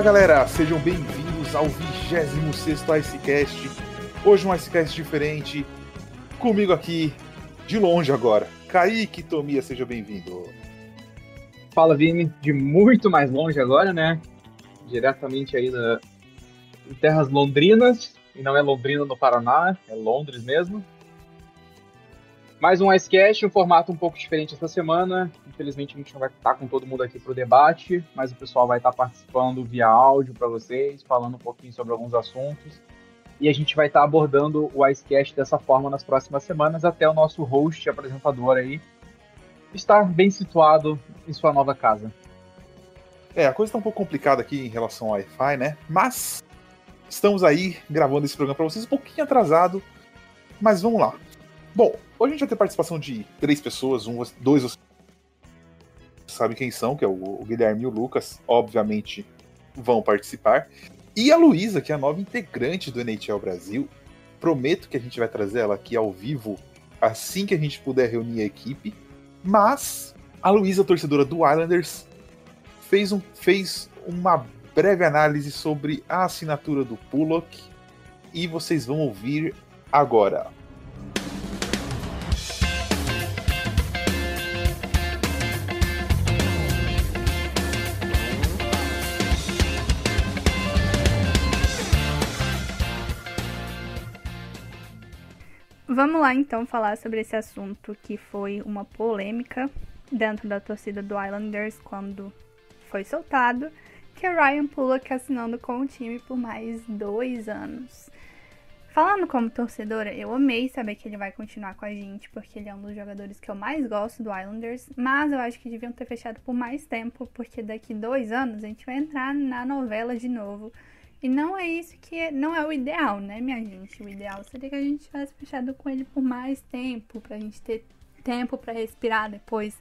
Fala galera, sejam bem-vindos ao 26 Icecast. Hoje um Icecast diferente. Comigo aqui, de longe agora, Kaique Tomia, seja bem-vindo. Fala Vini, de muito mais longe agora, né? Diretamente aí na, em terras londrinas, e não é Londrina no Paraná, é Londres mesmo. Mais um Icecast, um formato um pouco diferente essa semana. Infelizmente a gente não vai estar com todo mundo aqui para o debate, mas o pessoal vai estar participando via áudio para vocês, falando um pouquinho sobre alguns assuntos. E a gente vai estar abordando o Icecast dessa forma nas próximas semanas, até o nosso host, apresentador aí, estar bem situado em sua nova casa. É, a coisa está um pouco complicada aqui em relação ao Wi-Fi, né? Mas estamos aí gravando esse programa para vocês um pouquinho atrasado, mas vamos lá. Bom, hoje a gente vai ter participação de três pessoas, um, dois vocês sabem quem são, que é o, Guilherme e o Lucas, obviamente vão participar. E a Luísa, que é a nova integrante do NHL Brasil. Prometo que a gente vai trazer ela aqui ao vivo assim que a gente puder reunir a equipe. Mas a Luísa, torcedora do Islanders, fez, um, fez uma breve análise sobre a assinatura do Pullock e vocês vão ouvir agora. Vamos lá então falar sobre esse assunto que foi uma polêmica dentro da torcida do Islanders quando foi soltado, que é Ryan Pullock assinando com o time por mais dois anos. Falando como torcedora, eu amei saber que ele vai continuar com a gente, porque ele é um dos jogadores que eu mais gosto do Islanders, mas eu acho que deviam ter fechado por mais tempo, porque daqui dois anos a gente vai entrar na novela de novo e não é isso que é, não é o ideal, né, minha gente? O ideal seria que a gente tivesse fechado com ele por mais tempo, pra gente ter tempo para respirar depois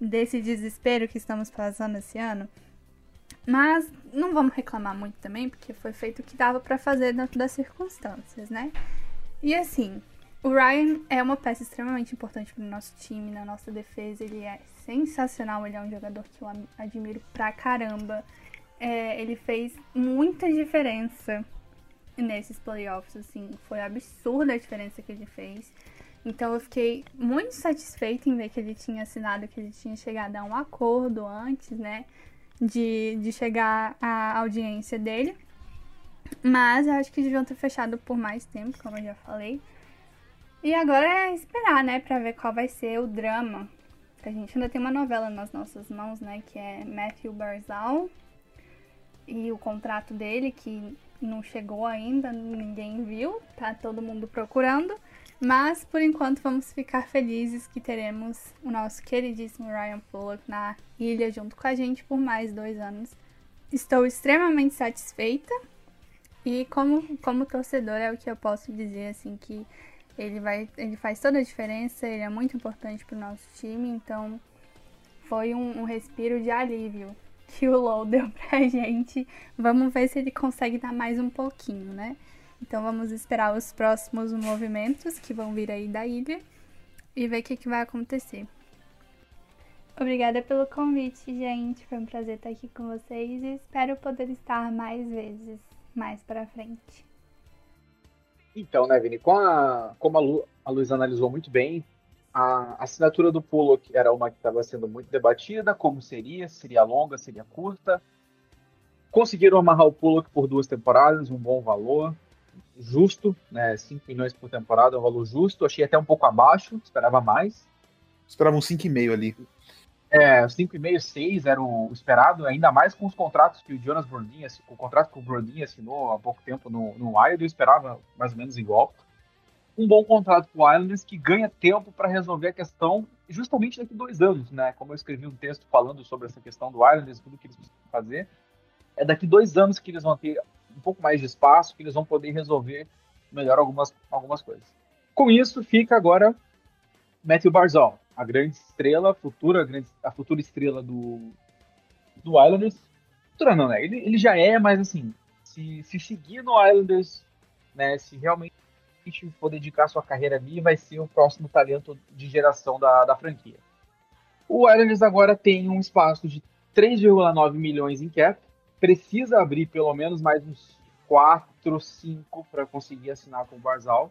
desse desespero que estamos passando esse ano. Mas não vamos reclamar muito também, porque foi feito o que dava para fazer dentro das circunstâncias, né? E assim, o Ryan é uma peça extremamente importante para o nosso time, na nossa defesa. Ele é sensacional, ele é um jogador que eu admiro pra caramba é, ele fez muita diferença nesses playoffs, assim, foi absurda a diferença que ele fez. Então eu fiquei muito satisfeita em ver que ele tinha assinado, que ele tinha chegado a um acordo antes, né, de, de chegar à audiência dele. Mas eu acho que deviam ter fechado por mais tempo, como eu já falei. E agora é esperar, né, pra ver qual vai ser o drama. A gente ainda tem uma novela nas nossas mãos, né, que é Matthew Barzal e o contrato dele, que não chegou ainda, ninguém viu, tá todo mundo procurando. Mas por enquanto vamos ficar felizes que teremos o nosso queridíssimo Ryan Fullock na ilha junto com a gente por mais dois anos. Estou extremamente satisfeita e como, como torcedor é o que eu posso dizer assim que ele vai ele faz toda a diferença, ele é muito importante para o nosso time, então foi um, um respiro de alívio que o LoL deu pra gente. Vamos ver se ele consegue dar mais um pouquinho, né? Então vamos esperar os próximos movimentos que vão vir aí da ilha e ver o que, que vai acontecer. Obrigada pelo convite, gente. Foi um prazer estar aqui com vocês e espero poder estar mais vezes mais para frente. Então, né, Vini, com a, como a, Lu, a Luiz analisou muito bem, a assinatura do Pullock era uma que estava sendo muito debatida, como seria, seria longa, seria curta. Conseguiram amarrar o Pullock por duas temporadas, um bom valor, justo, né? 5 milhões por temporada, um valor justo. Achei até um pouco abaixo, esperava mais. Esperava um 5,5 ali. É, 5,5, 6 era o esperado, ainda mais com os contratos que o Jonas Brandin, o contrato que o Brandin assinou há pouco tempo no, no Wild, eu esperava mais ou menos igual um bom contrato para o Islanders que ganha tempo para resolver a questão justamente daqui dois anos, né? Como eu escrevi um texto falando sobre essa questão do Islanders, tudo que eles precisam fazer, é daqui dois anos que eles vão ter um pouco mais de espaço, que eles vão poder resolver melhor algumas, algumas coisas. Com isso, fica agora Matthew Barzal, a grande estrela, futura, a, grande, a futura estrela do, do Islanders. Futura não, né? Ele, ele já é, mas assim, se, se seguir no Islanders, né, se realmente for dedicar sua carreira ali vai ser o próximo talento de geração da, da franquia. O Islanders agora tem um espaço de 3,9 milhões em cap, precisa abrir pelo menos mais uns 4, 5 para conseguir assinar com o Barzal.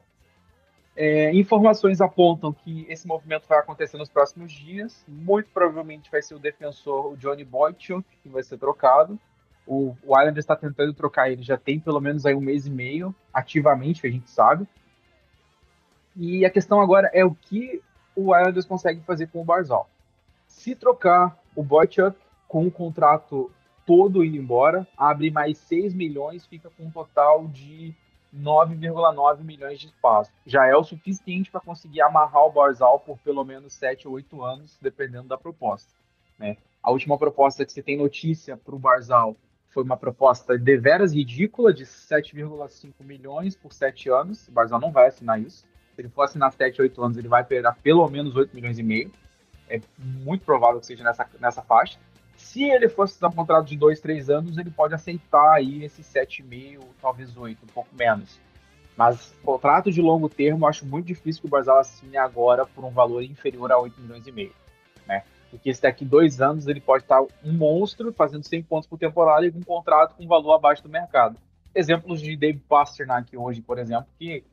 É, informações apontam que esse movimento vai acontecer nos próximos dias. Muito provavelmente vai ser o defensor, o Johnny Boychuk, que vai ser trocado. O, o Islanders está tentando trocar ele já tem pelo menos aí um mês e meio, ativamente, a gente sabe. E a questão agora é o que o Islanders consegue fazer com o Barzal. Se trocar o Boychuk com um contrato todo indo embora, abre mais 6 milhões, fica com um total de 9,9 milhões de espaço. Já é o suficiente para conseguir amarrar o Barzal por pelo menos 7 ou 8 anos, dependendo da proposta. Né? A última proposta que você tem notícia para o Barzal foi uma proposta deveras ridícula de 7,5 milhões por 7 anos. O Barzal não vai assinar isso. Se ele for assinar 7, 8 anos, ele vai perder pelo menos 8 milhões e meio. É muito provável que seja nessa, nessa faixa. Se ele fosse dar um contrato de 2, 3 anos, ele pode aceitar aí esses 7,5, talvez 8, um pouco menos. Mas contrato de longo termo, acho muito difícil que o Barzal assine agora por um valor inferior a 8 milhões e meio. Porque se daqui dois anos ele pode estar um monstro, fazendo 100 pontos por temporada e com um contrato com valor abaixo do mercado. Exemplos de Dave Pasternak hoje, por exemplo, que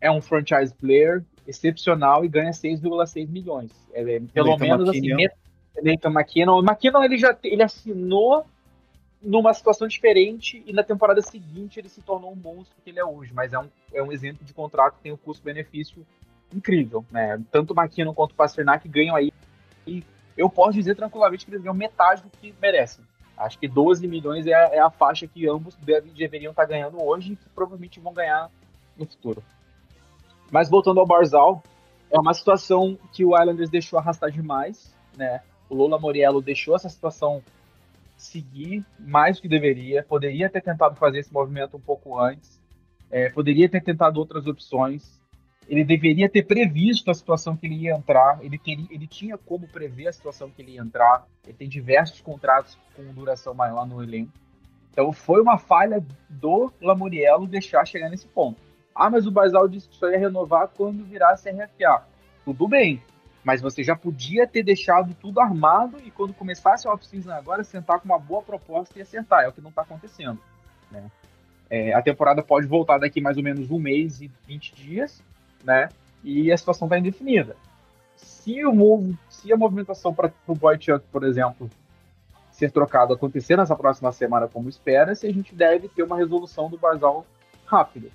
é um franchise player excepcional e ganha 6,6 milhões. É, é pelo Leighton menos assim, McKinnon. assim, Nathan McKinnon. O McKinnon ele já ele assinou numa situação diferente e na temporada seguinte ele se tornou um monstro que ele é hoje, mas é um, é um exemplo de contrato que tem um custo-benefício incrível, né? Tanto o McKinnon quanto o Pasternak ganham aí e eu posso dizer tranquilamente que eles ganham metade do que merecem. Acho que 12 milhões é a, é a faixa que ambos deveriam estar ganhando hoje e que provavelmente vão ganhar no futuro. Mas voltando ao Barzal, é uma situação que o Islanders deixou arrastar demais, né? O Lola Moriello deixou essa situação seguir mais do que deveria, poderia ter tentado fazer esse movimento um pouco antes, é, poderia ter tentado outras opções, ele deveria ter previsto a situação que ele ia entrar, ele, teria, ele tinha como prever a situação que ele ia entrar, ele tem diversos contratos com duração maior no elenco. Então foi uma falha do Lamoriello deixar chegar nesse ponto. Ah, mas o Basal disse que só ia renovar quando virasse RFA. Tudo bem, mas você já podia ter deixado tudo armado e quando começasse a off-season agora, sentar com uma boa proposta e acertar. É o que não está acontecendo. Né? É, a temporada pode voltar daqui mais ou menos um mês e 20 dias, né? E a situação está indefinida. Se, o move, se a movimentação para o Boychuk, por exemplo, ser trocado acontecer nessa próxima semana como espera, se a gente deve ter uma resolução do Barzal rápida.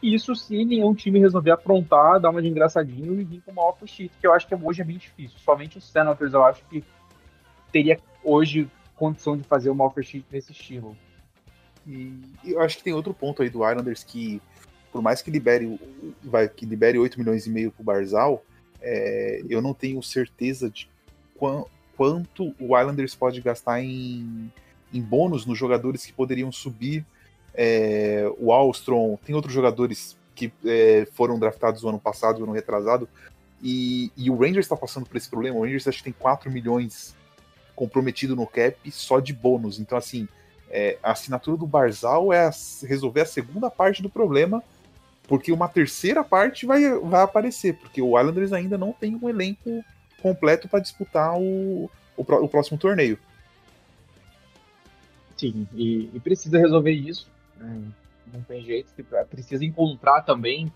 Isso se nenhum time resolver aprontar, dar uma de engraçadinho e vir com uma offer sheet, que eu acho que hoje é bem difícil. Somente os Senators eu acho que teria hoje condição de fazer uma offer sheet nesse estilo. E eu acho que tem outro ponto aí do Islanders que, por mais que libere, vai, que libere 8 milhões e meio pro Barzal, é, eu não tenho certeza de quanto o Islanders pode gastar em, em bônus nos jogadores que poderiam subir é, o Alstrom, tem outros jogadores que é, foram draftados no ano passado, no ano retrasado, e, e o Rangers está passando por esse problema. O Rangers acho que tem 4 milhões comprometido no cap só de bônus. Então, assim, é, a assinatura do Barzal é a, resolver a segunda parte do problema, porque uma terceira parte vai, vai aparecer, porque o Islanders ainda não tem um elenco completo para disputar o, o, o, próximo torneio. Sim, e, e precisa resolver isso. Né? Não tem jeito, precisa encontrar também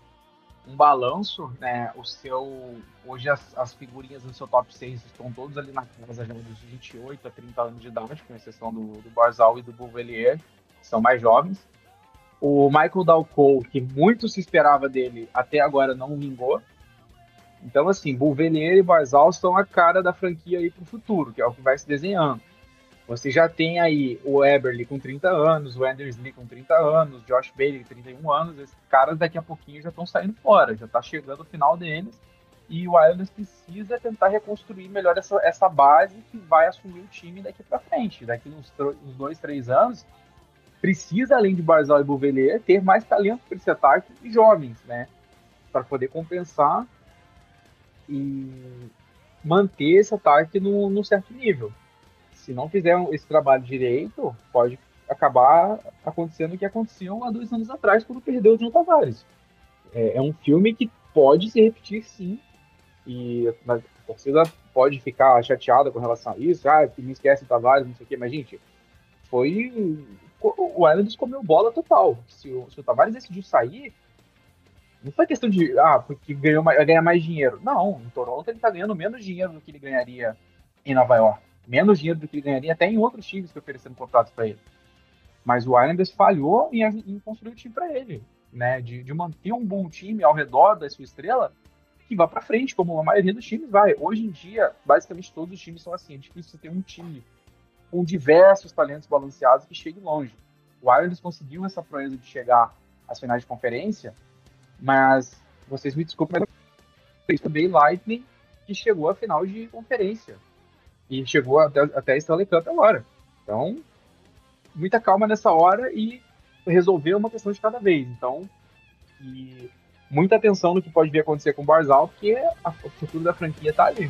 um balanço, né? O seu. Hoje as, as figurinhas do seu top 6 estão todos ali na casa já dos 28 a 30 anos de idade, com exceção do, do Barzal e do Bouvelier, que são mais jovens. O Michael Dalcou, que muito se esperava dele, até agora não vingou. Então, assim, Bouvelier e Barzal são a cara da franquia aí para o futuro, que é o que vai se desenhando. Você já tem aí o Eberly com 30 anos, o Anders Lee com 30 anos, Josh Bailey com 31 anos. Esses caras daqui a pouquinho já estão saindo fora, já está chegando o final deles. E o Islanders precisa tentar reconstruir melhor essa, essa base que vai assumir o time daqui para frente. Daqui uns, uns dois, três anos, precisa, além de Barzal e Bouvelier, ter mais talento para esse ataque e jovens, né? Para poder compensar e manter esse ataque no, certo nível se não fizer esse trabalho direito, pode acabar acontecendo o que aconteceu há dois anos atrás, quando perdeu o John Tavares. É, é um filme que pode se repetir, sim, e a torcida pode ficar chateada com relação a isso, ah, me esquece o Tavares, não sei o quê, mas, gente, foi. O Islanders comeu bola total. Se o, se o Tavares decidiu sair, não foi questão de, ah, porque ganhou, vai ganhar mais dinheiro. Não, em Toronto ele tá ganhando menos dinheiro do que ele ganharia em Nova York. Menos dinheiro do que ele ganharia até em outros times que ofereceram contratos para ele. Mas o Islanders falhou em, em construir o time para ele, né? De, de, manter um bom time ao redor da sua estrela que vá para frente, como a maioria dos times vai. Hoje em dia, basicamente todos os times são assim. É difícil você ter um time com diversos talentos balanceados que chegue longe. O Islanders conseguiu essa proeza de chegar às finais de conferência, mas vocês me desculpem, mas fez também Lightning que chegou à final de conferência e chegou até, até a Stanley Cup agora. Então, muita calma nessa hora e resolver uma questão de cada vez. Então, muita atenção no que pode vir acontecer com o Barzal, porque o futuro da franquia está ali.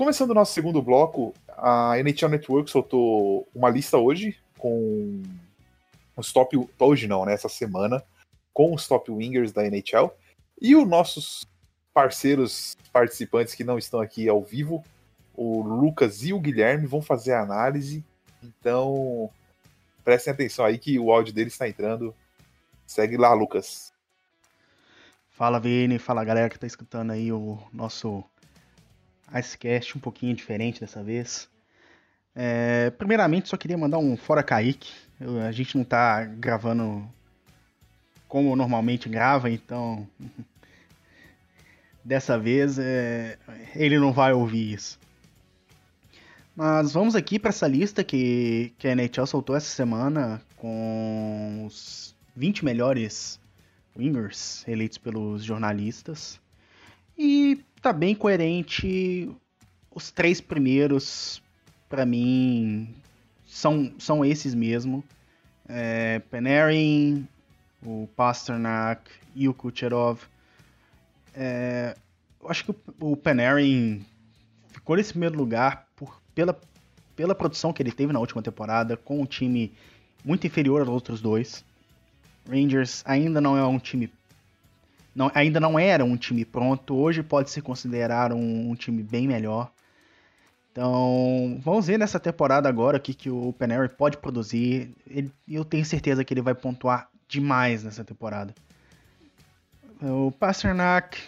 Começando o nosso segundo bloco, a NHL Network soltou uma lista hoje com os top. Hoje não, né? Essa semana, com os top wingers da NHL. E os nossos parceiros participantes que não estão aqui ao vivo, o Lucas e o Guilherme, vão fazer a análise. Então, prestem atenção aí que o áudio deles está entrando. Segue lá, Lucas. Fala, Vini. Fala, galera que está escutando aí o nosso Icecast um pouquinho diferente dessa vez. É, primeiramente, só queria mandar um fora Kaique. Eu, a gente não tá gravando como normalmente grava, então dessa vez é, ele não vai ouvir isso. Mas vamos aqui para essa lista que, que a NHL soltou essa semana com os 20 melhores wingers eleitos pelos jornalistas. E tá bem coerente. Os três primeiros, para mim, são, são esses mesmo. É, Panarin, o Pasternak e o Kucherov. É, eu acho que o, Panarin ficou nesse primeiro lugar por, pela, pela produção que ele teve na última temporada, com um time muito inferior aos outros dois. Rangers ainda não é um time não, ainda não era um time pronto, hoje pode se considerar um, um time bem melhor. Então, vamos ver nessa temporada agora o que, que o Panarin pode produzir. Ele, eu tenho certeza que ele vai pontuar demais nessa temporada. O Pasternak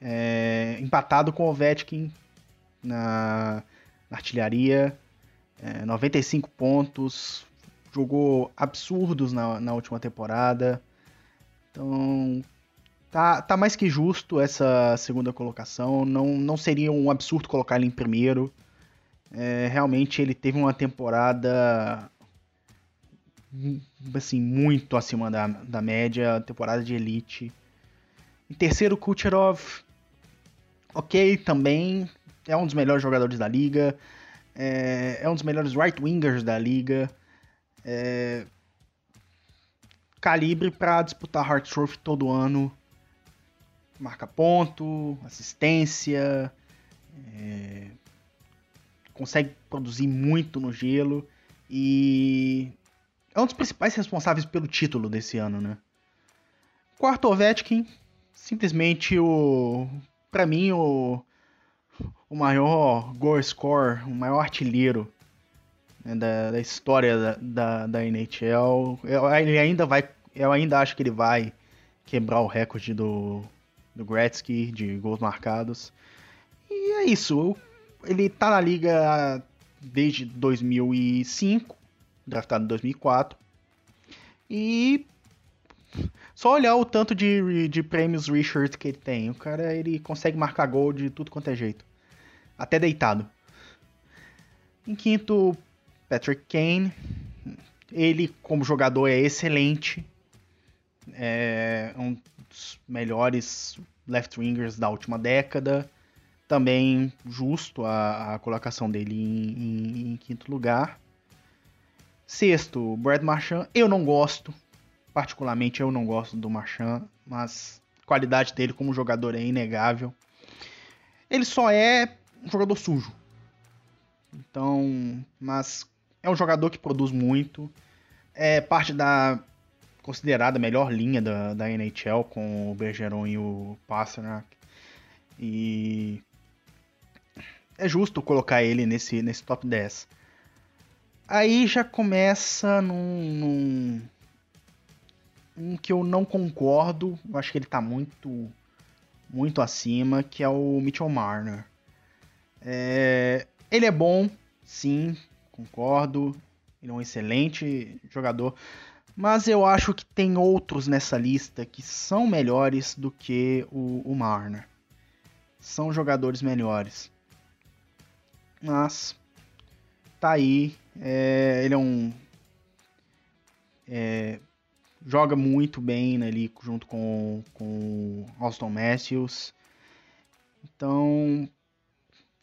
é, empatado com o Ovechkin na, na artilharia, é, 95 pontos, jogou absurdos na, na última temporada. Então, Tá, tá mais que justo essa segunda colocação. Não, não seria um absurdo colocar ele em primeiro. É, realmente ele teve uma temporada assim muito acima da, da média, temporada de elite. Em terceiro, Kucherov, ok, também é um dos melhores jogadores da liga, é, é um dos melhores right wingers da liga, é, calibre para disputar Hard Trophy todo ano marca ponto, assistência, é, consegue produzir muito no gelo e é um dos principais responsáveis pelo título desse ano, né? Quarto Ovechkin, simplesmente o, para mim o, o maior goal score, o maior artilheiro né, da, da, história da, da, da NHL. Eu, ele ainda vai, eu ainda acho que ele vai quebrar o recorde do do Gretzky, de gols marcados. E é isso. Ele tá na liga desde 2005, draftado em 2004. E só olhar o tanto de, de prêmios Richard que ele tem. O cara ele consegue marcar gol de tudo quanto é jeito. Até deitado. Em quinto, Patrick Kane. Ele, como jogador, é excelente. É um dos melhores left-wingers da última década. Também justo a, a colocação dele em, em, em, quinto lugar. Sexto, Brad Marchand. Eu não gosto. Particularmente eu não gosto do Marchand, mas a qualidade dele como jogador é inegável. Ele só é um jogador sujo. Então, mas é um jogador que produz muito. É parte da considerada melhor linha da, da NHL com o Bergeron e o Pasternak. E é justo colocar ele nesse, nesse top 10. Aí já começa num, num um que eu não concordo, eu acho que ele tá muito muito acima, que é o Mitchell Marner. É, ele é bom, sim, concordo. Ele é um excelente jogador. Mas eu acho que tem outros nessa lista que são melhores do que o, o Marner. São jogadores melhores. Mas tá aí. É, ele é um. É, joga muito bem né, ali junto com, com Austin Matthews. Então,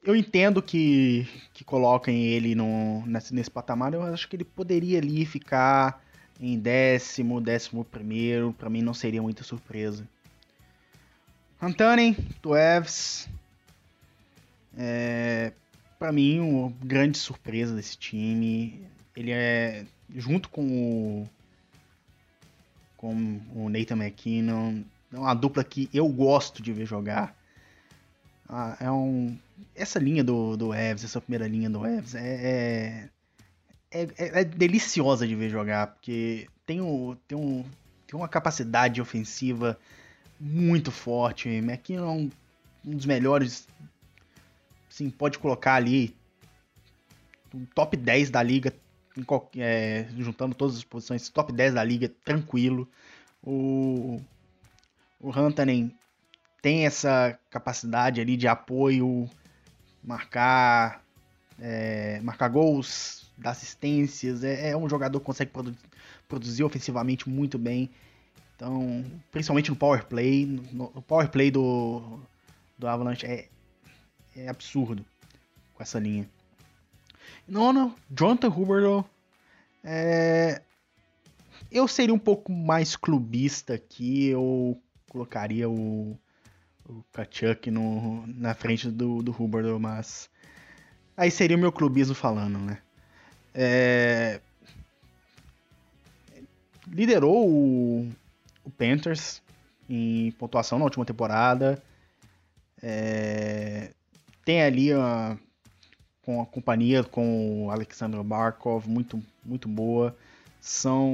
eu entendo que, que coloquem ele no, nesse, nesse patamar. Eu acho que ele poderia ali ficar em décimo, décimo primeiro, para mim não seria muita surpresa. Antanen, Tuevs, é, para mim uma grande surpresa desse time. Ele é junto com o com o Nathan McKinnon, é uma dupla que eu gosto de ver jogar. Ah, é um essa linha do, do Evs, essa primeira linha do Evs é, é é, é, é, deliciosa de ver jogar, porque tem, o, tem, um, tem uma capacidade ofensiva muito forte. McKinnon é um, um dos melhores. Sim, pode colocar ali um top 10 da liga, é, juntando todas as posições, top 10 da liga, tranquilo. O, o tem essa capacidade ali de apoio, marcar, é, marcar gols, dá assistências, é, é um jogador que consegue produ produzir ofensivamente muito bem. Então, principalmente no power play, no, no power play do, do Avalanche é, é absurdo com essa linha. Nono, Jonathan Huberto. É, eu seria um pouco mais clubista aqui, eu colocaria o, o Kachuk no, na frente do, do Huberto, mas aí seria o meu clubismo falando, né? É... Liderou o... o, Panthers em pontuação na última temporada. É... Tem ali a... com a companhia com o Alexander Barkov, muito, muito boa. São.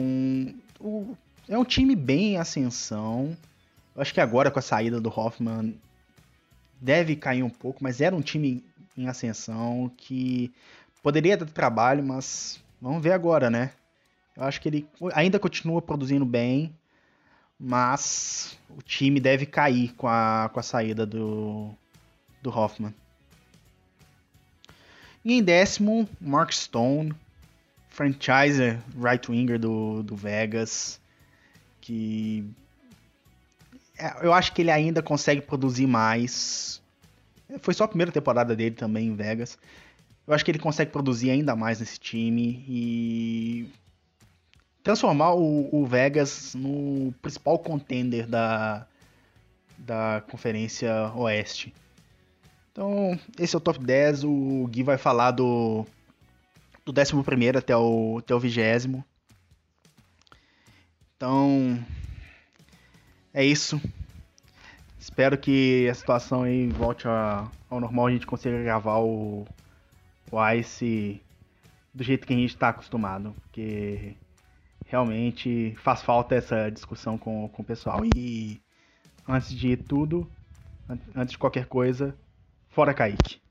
O... É um time bem em ascensão. Acho que agora com a saída do Hoffman deve cair um pouco, mas era um time em ascensão que Poderia dar trabalho, mas vamos ver agora, né? Eu acho que ele ainda continua produzindo bem, mas o time deve cair com a, com a saída do, do Hoffman. E em décimo, Mark Stone, franchiser right-winger do, do Vegas, que é, eu acho que ele ainda consegue produzir mais. Foi só a primeira temporada dele também em Vegas. Eu acho que ele consegue produzir ainda mais nesse time e transformar o, o Vegas no principal contender da, da Conferência Oeste. Então, esse é o top 10. O Gui vai falar do, do 11 até o, até o 20. Então, é isso. Espero que a situação aí volte ao normal, a gente consiga gravar o, o Ice do jeito que a gente está acostumado, porque realmente faz falta essa discussão com, com o pessoal. E antes de tudo, antes de qualquer coisa, fora Kaique.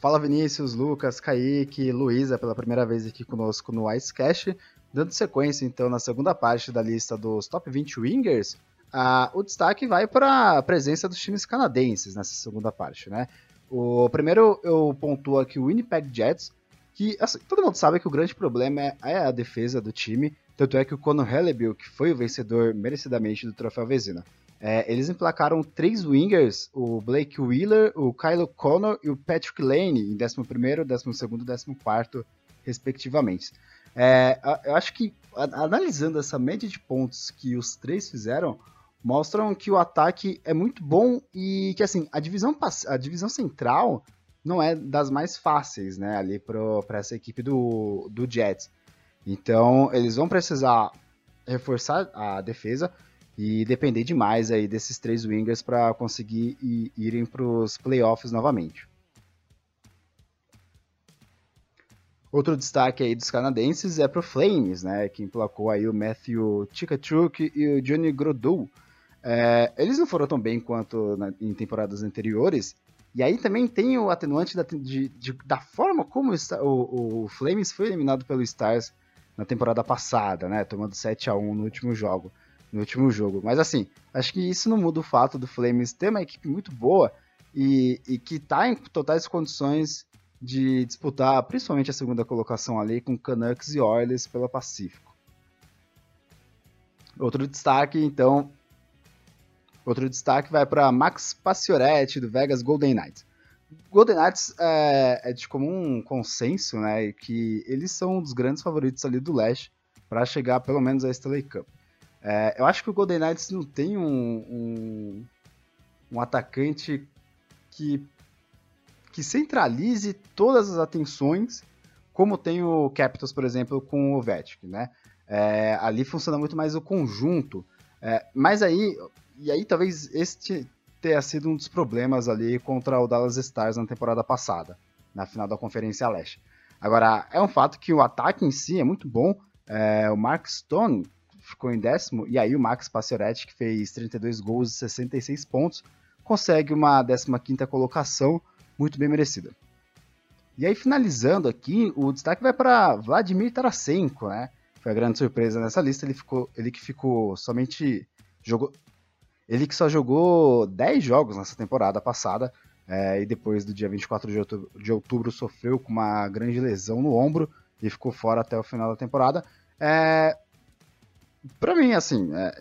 Fala Vinícius, Lucas, Kaique, Luísa pela primeira vez aqui conosco no Icecast. Dando sequência então na segunda parte da lista dos top 20 wingers, uh, o destaque vai para a presença dos times canadenses nessa segunda parte, né? O primeiro eu pontuo aqui o Winnipeg Jets, que assim, todo mundo sabe que o grande problema é, é a defesa do time, tanto é que o Conor Hellebill, que foi o vencedor merecidamente do troféu Vezina, é, eles emplacaram três wingers, o Blake Wheeler, o Kylo Connor e o Patrick Lane, em 11º, 12º e 14º, respectivamente. É, eu acho que, analisando essa média de pontos que os três fizeram, mostram que o ataque é muito bom e que, assim, a divisão, a divisão central não é das mais fáceis, né, ali para essa equipe do, do Jets. Então, eles vão precisar reforçar a defesa, e depender demais aí desses três wingers para conseguir ir, irem para os playoffs novamente. Outro destaque aí dos canadenses é para o Flames, né, que emplacou aí o Matthew Tikachuk e o Johnny Grodou. É, eles não foram tão bem quanto na, em temporadas anteriores, e aí também tem o atenuante da, de, de, da forma como o, o, Flames foi eliminado pelo Stars na temporada passada, né, tomando 7 a 1 no último jogo no último jogo. Mas assim, acho que isso não muda o fato do Flames ter uma equipe muito boa e, e que está em totais condições de disputar principalmente a segunda colocação ali com Canucks e Oilers pelo Pacífico. Outro destaque, então, outro destaque vai para Max Pacioretty do Vegas Golden Knights. Golden Knights é, é, de comum consenso, né, que eles são um dos grandes favoritos ali do leste para chegar pelo menos à Stanley Cup. É, eu acho que o Golden Knights não tem um, um, um atacante que, que centralize todas as atenções, como tem o Capitals, por exemplo, com o Ovechkin, né? É, ali funciona muito mais o conjunto. É, mas aí, e aí talvez este tenha sido um dos problemas ali contra o Dallas Stars na temporada passada, na final da Conferência Leste. Agora, é um fato que o ataque em si é muito bom. É, o Mark Stone ficou em décimo, e aí o Max Pacioretty, que fez 32 gols e 66 pontos, consegue uma 15ª colocação, muito bem merecida. E aí, finalizando aqui, o destaque vai para Vladimir Tarasenko, né? Foi a grande surpresa nessa lista, ele, ficou, ele que ficou somente... Jogou, ele que só jogou 10 jogos nessa temporada passada, é, e depois do dia 24 de outubro, de outubro, sofreu com uma grande lesão no ombro e ficou fora até o final da temporada. É, Pra mim, assim, é,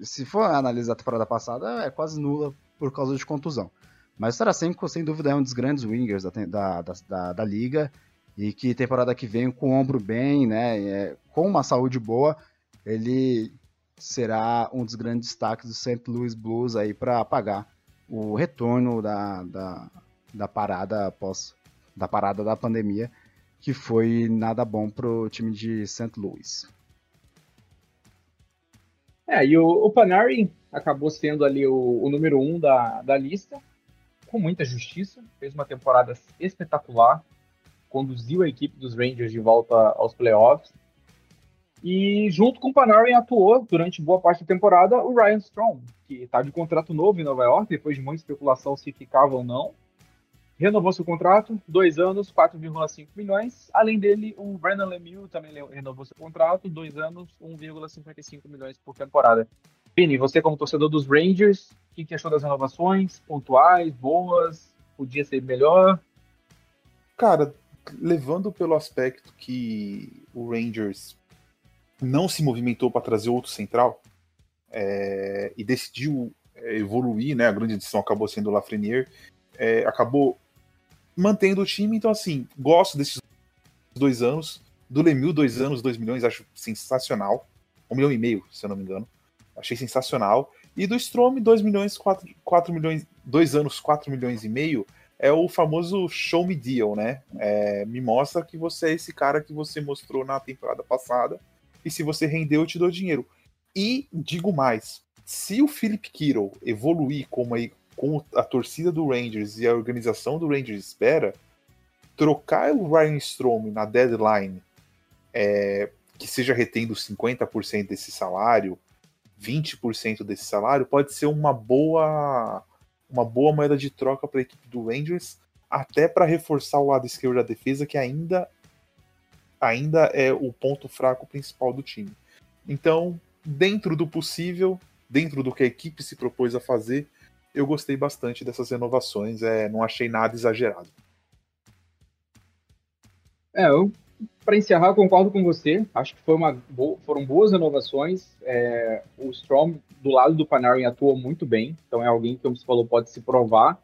se for analisar a temporada passada, é quase nula por causa de contusão. Mas o Tarasenko, sem dúvida, é um dos grandes wingers da, da, da, da liga. E que temporada que vem, com o ombro bem, né, é, com uma saúde boa, ele será um dos grandes destaques do St. Louis Blues aí para apagar o retorno da, da, da parada após da parada da pandemia, que foi nada bom pro time de St. Louis. É, e o, o Panarin acabou sendo ali o, o, número um da, da lista, com muita justiça, fez uma temporada espetacular, conduziu a equipe dos Rangers de volta aos playoffs, e junto com o Panarin atuou durante boa parte da temporada o Ryan Strong, que está de contrato novo em Nova York, depois de muita especulação se ficava ou não, renovou seu contrato, dois anos, 4,5 milhões. Além dele, o Brandon Lemieux também renovou seu contrato, dois anos, 1,55 milhões por temporada. Vini, você como torcedor dos Rangers, o que, que achou das renovações? Pontuais, boas? Podia ser melhor? Cara, levando pelo aspecto que o Rangers não se movimentou para trazer outro central é, e decidiu é, evoluir, né? A grande edição acabou sendo o Lafreniere, é, acabou mantendo o time. Então, assim, gosto desses dois anos. Do Lemieux, dois anos, dois milhões, acho sensacional. Um milhão e meio, se eu não me engano. Achei sensacional. E do Strom, dois milhões, quatro, quatro milhões, dois anos, quatro milhões e meio. É o famoso show me deal, né? É, me mostra que você é esse cara que você mostrou na temporada passada. E se você rendeu, eu te dou dinheiro. E digo mais: se o Philip Kiro evoluir como, como a torcida do Rangers e a organização do Rangers espera, trocar o Ryan Strom na deadline, é, que seja retendo 50% desse salário, 20% desse salário, pode ser uma boa uma boa moeda de troca para a equipe do Rangers, até para reforçar o lado esquerdo da defesa, que ainda, ainda é o ponto fraco principal do time. Então, dentro do possível, dentro do que a equipe se propôs a fazer, eu gostei bastante dessas renovações, é, não achei nada exagerado. É, eu, para encerrar, concordo com você. Acho que foi uma bo foram boas renovações. É, o Strom, do lado do Panarin, atuou muito bem. Então é alguém que, como você falou, pode se provar.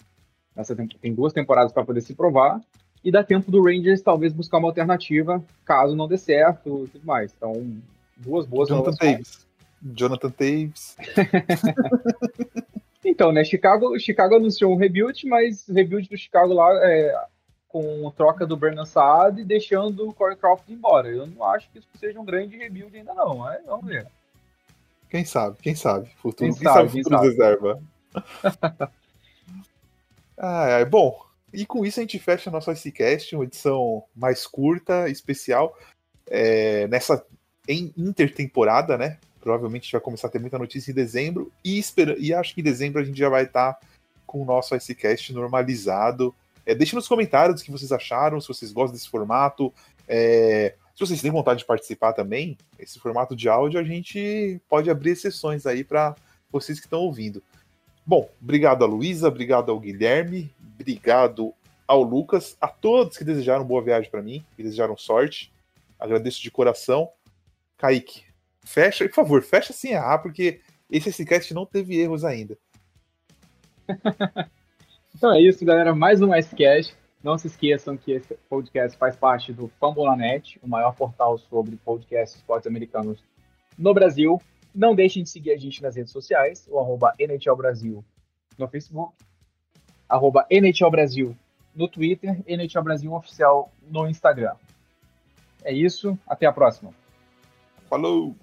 Nessa tem duas temporadas para poder se provar. E dá tempo do Rangers talvez buscar uma alternativa, caso não dê certo e tudo mais. Então, duas boas Jonathan Taves. Jonathan Taves. então, né? Chicago, Chicago anunciou um rebuild, mas o rebuild do Chicago lá é, com troca do Bernard Saad e deixando o Corey Crawford embora. Eu não acho que isso seja um grande rebuild ainda não, mas vamos ver. Quem sabe, quem sabe. Futuro, quem, quem sabe, sabe futuro sabe. reserva. ah, é, bom, e com isso a gente fecha a nossa ICCast, uma edição mais curta, especial, é, nessa em intertemporada, né? Provavelmente vai começar a ter muita notícia em dezembro e, espera, e acho que em dezembro a gente já vai estar tá com o nosso ICCast normalizado, é, deixe nos comentários o que vocês acharam, se vocês gostam desse formato. É, se vocês têm vontade de participar também, esse formato de áudio a gente pode abrir exceções aí para vocês que estão ouvindo. Bom, obrigado a Luísa, obrigado ao Guilherme, obrigado ao Lucas, a todos que desejaram boa viagem para mim, que desejaram sorte. Agradeço de coração. Kaique, fecha, por favor, fecha sem errar, porque esse SCast não teve erros ainda. Então é isso, galera. Mais um Icecast. Não se esqueçam que esse podcast faz parte do Fambonanet, o maior portal sobre podcasts esportes americanos no Brasil. Não deixem de seguir a gente nas redes sociais, o arroba NHL Brasil no Facebook, arroba NHL Brasil no Twitter, NHL Brasil Oficial no Instagram. É isso, até a próxima. Falou!